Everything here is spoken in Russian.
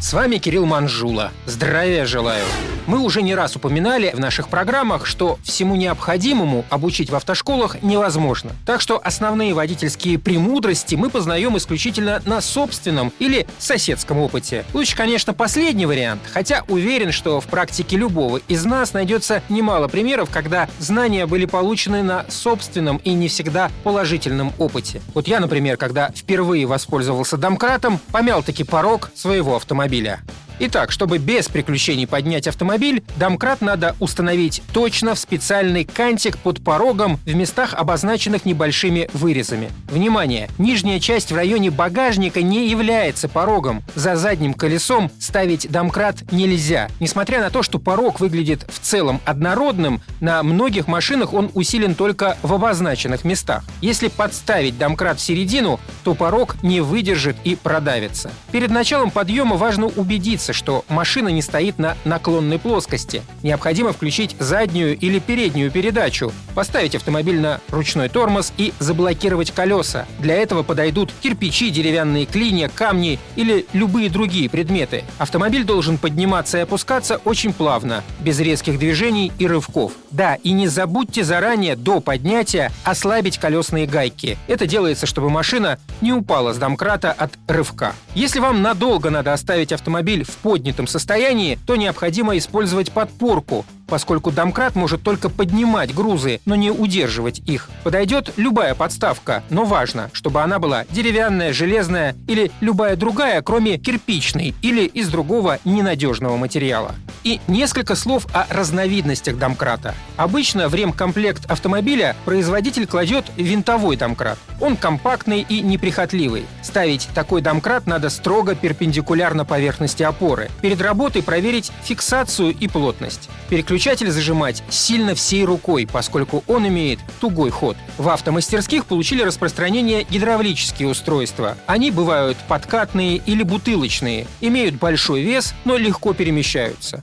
С вами Кирилл Манжула. Здравия желаю. Мы уже не раз упоминали в наших программах, что всему необходимому обучить в автошколах невозможно. Так что основные водительские премудрости мы познаем исключительно на собственном или соседском опыте. Лучше, конечно, последний вариант, хотя уверен, что в практике любого из нас найдется немало примеров, когда знания были получены на собственном и не всегда положительном опыте. Вот я, например, когда впервые воспользовался домкратом, помял таки порог своего автомобиля. автомобиля. Итак, чтобы без приключений поднять автомобиль, домкрат надо установить точно в специальный кантик под порогом в местах, обозначенных небольшими вырезами. Внимание! Нижняя часть в районе багажника не является порогом. За задним колесом ставить домкрат нельзя. Несмотря на то, что порог выглядит в целом однородным, на многих машинах он усилен только в обозначенных местах. Если подставить домкрат в середину, то порог не выдержит и продавится. Перед началом подъема важно убедиться, что машина не стоит на наклонной плоскости. Необходимо включить заднюю или переднюю передачу, поставить автомобиль на ручной тормоз и заблокировать колеса. Для этого подойдут кирпичи, деревянные клинья, камни или любые другие предметы. Автомобиль должен подниматься и опускаться очень плавно, без резких движений и рывков. Да, и не забудьте заранее до поднятия ослабить колесные гайки. Это делается, чтобы машина не упала с домкрата от рывка. Если вам надолго надо оставить автомобиль в поднятом состоянии, то необходимо использовать подпорку, поскольку домкрат может только поднимать грузы, но не удерживать их. Подойдет любая подставка, но важно, чтобы она была деревянная, железная или любая другая, кроме кирпичной или из другого ненадежного материала. И несколько слов о разновидностях домкрата. Обычно в ремкомплект автомобиля производитель кладет винтовой домкрат. Он компактный и неприхотливый. Ставить такой домкрат надо строго перпендикулярно поверхности опоры. Перед работой проверить фиксацию и плотность. Переключатель зажимать сильно всей рукой, поскольку он имеет тугой ход. В автомастерских получили распространение гидравлические устройства. Они бывают подкатные или бутылочные, имеют большой вес, но легко перемещаются.